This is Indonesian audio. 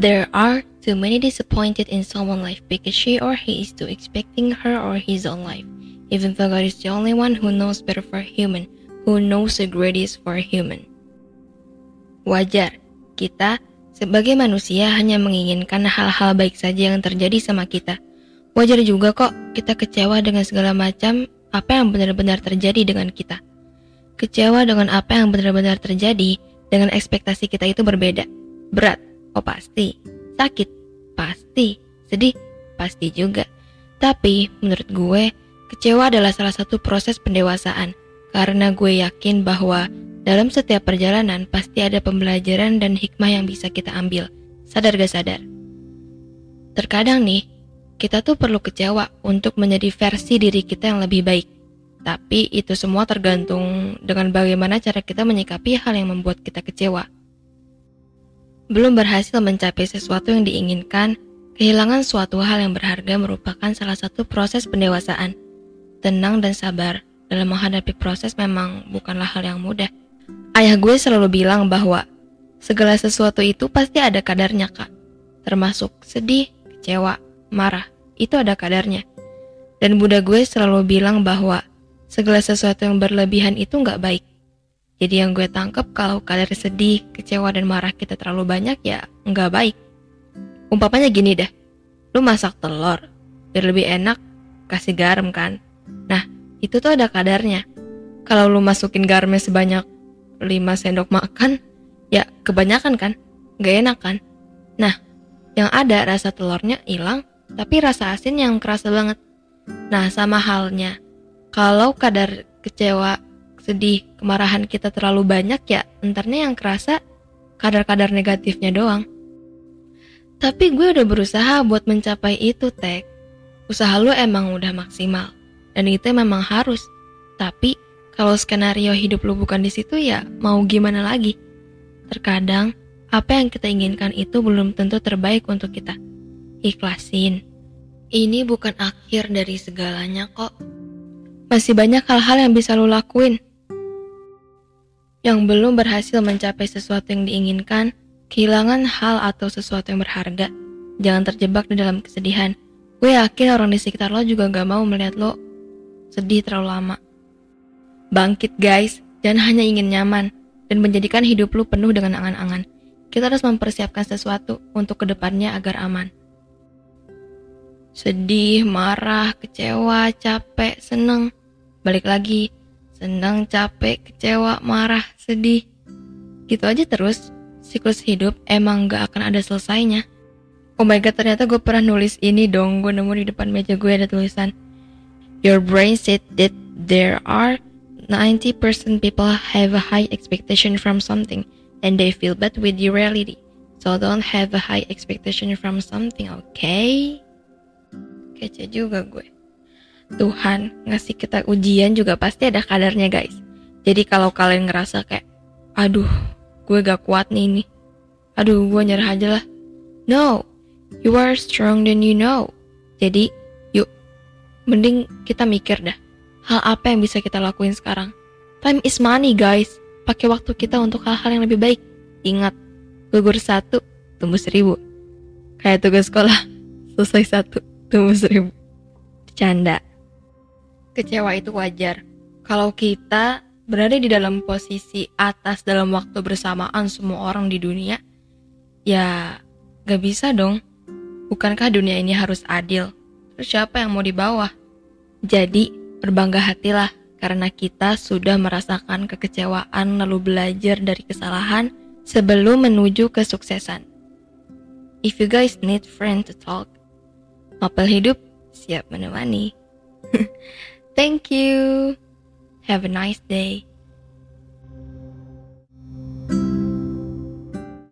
There are too many disappointed in someone's life because she or he is too expecting her or his own life. Even though God is the only one who knows better for a human, who knows the greatest for a human. Wajar, kita sebagai manusia hanya menginginkan hal-hal baik saja yang terjadi sama kita. Wajar juga kok kita kecewa dengan segala macam apa yang benar-benar terjadi dengan kita. Kecewa dengan apa yang benar-benar terjadi dengan ekspektasi kita itu berbeda. Berat, oh pasti. Sakit, pasti. Sedih, pasti juga. Tapi menurut gue, kecewa adalah salah satu proses pendewasaan. Karena gue yakin bahwa dalam setiap perjalanan pasti ada pembelajaran dan hikmah yang bisa kita ambil. Sadar gak sadar? Terkadang nih, kita tuh perlu kecewa untuk menjadi versi diri kita yang lebih baik. Tapi itu semua tergantung dengan bagaimana cara kita menyikapi hal yang membuat kita kecewa. Belum berhasil mencapai sesuatu yang diinginkan, kehilangan suatu hal yang berharga merupakan salah satu proses pendewasaan. Tenang dan sabar dalam menghadapi proses memang bukanlah hal yang mudah. Ayah gue selalu bilang bahwa segala sesuatu itu pasti ada kadarnya, Kak. Termasuk sedih, kecewa, marah, itu ada kadarnya. Dan Buddha gue selalu bilang bahwa segala sesuatu yang berlebihan itu nggak baik. Jadi yang gue tangkep kalau kadar sedih, kecewa, dan marah kita terlalu banyak ya nggak baik. Umpamanya gini deh, lu masak telur, biar lebih enak, kasih garam kan. Nah, itu tuh ada kadarnya. Kalau lu masukin garamnya sebanyak 5 sendok makan, ya kebanyakan kan, nggak enak kan. Nah, yang ada rasa telurnya hilang, tapi rasa asin yang kerasa banget. Nah, sama halnya, kalau kadar kecewa, sedih, kemarahan kita terlalu banyak ya, entarnya yang kerasa kadar-kadar negatifnya doang. Tapi gue udah berusaha buat mencapai itu, Tek. Usaha lu emang udah maksimal, dan itu memang harus. Tapi, kalau skenario hidup lu bukan di situ ya, mau gimana lagi? Terkadang, apa yang kita inginkan itu belum tentu terbaik untuk kita ikhlasin. Ini bukan akhir dari segalanya kok. Masih banyak hal-hal yang bisa lo lakuin. Yang belum berhasil mencapai sesuatu yang diinginkan, kehilangan hal atau sesuatu yang berharga. Jangan terjebak di dalam kesedihan. Gue yakin orang di sekitar lo juga gak mau melihat lo sedih terlalu lama. Bangkit guys, jangan hanya ingin nyaman dan menjadikan hidup lo penuh dengan angan-angan. Kita harus mempersiapkan sesuatu untuk ke depannya agar aman sedih, marah, kecewa, capek, seneng. Balik lagi, seneng, capek, kecewa, marah, sedih. Gitu aja terus, siklus hidup emang gak akan ada selesainya. Oh my god, ternyata gue pernah nulis ini dong. Gue nemu di depan meja gue ada tulisan. Your brain said that there are 90% people have a high expectation from something and they feel bad with the reality. So don't have a high expectation from something, okay? kece juga gue. Tuhan ngasih kita ujian juga pasti ada kadarnya guys. Jadi kalau kalian ngerasa kayak, aduh, gue gak kuat nih ini. Aduh, gue nyerah aja lah. No, you are strong than you know. Jadi, yuk, mending kita mikir dah. Hal apa yang bisa kita lakuin sekarang? Time is money guys. Pakai waktu kita untuk hal-hal yang lebih baik. Ingat, gugur satu, tumbuh seribu. Kayak tugas sekolah, selesai satu, Tunggu seribu. Canda. Kecewa itu wajar. Kalau kita berada di dalam posisi atas dalam waktu bersamaan semua orang di dunia, ya gak bisa dong. Bukankah dunia ini harus adil? Terus siapa yang mau di bawah? Jadi, berbangga hatilah karena kita sudah merasakan kekecewaan lalu belajar dari kesalahan sebelum menuju kesuksesan. If you guys need friend to talk, Mapel hidup siap menemani. Thank you. Have a nice day.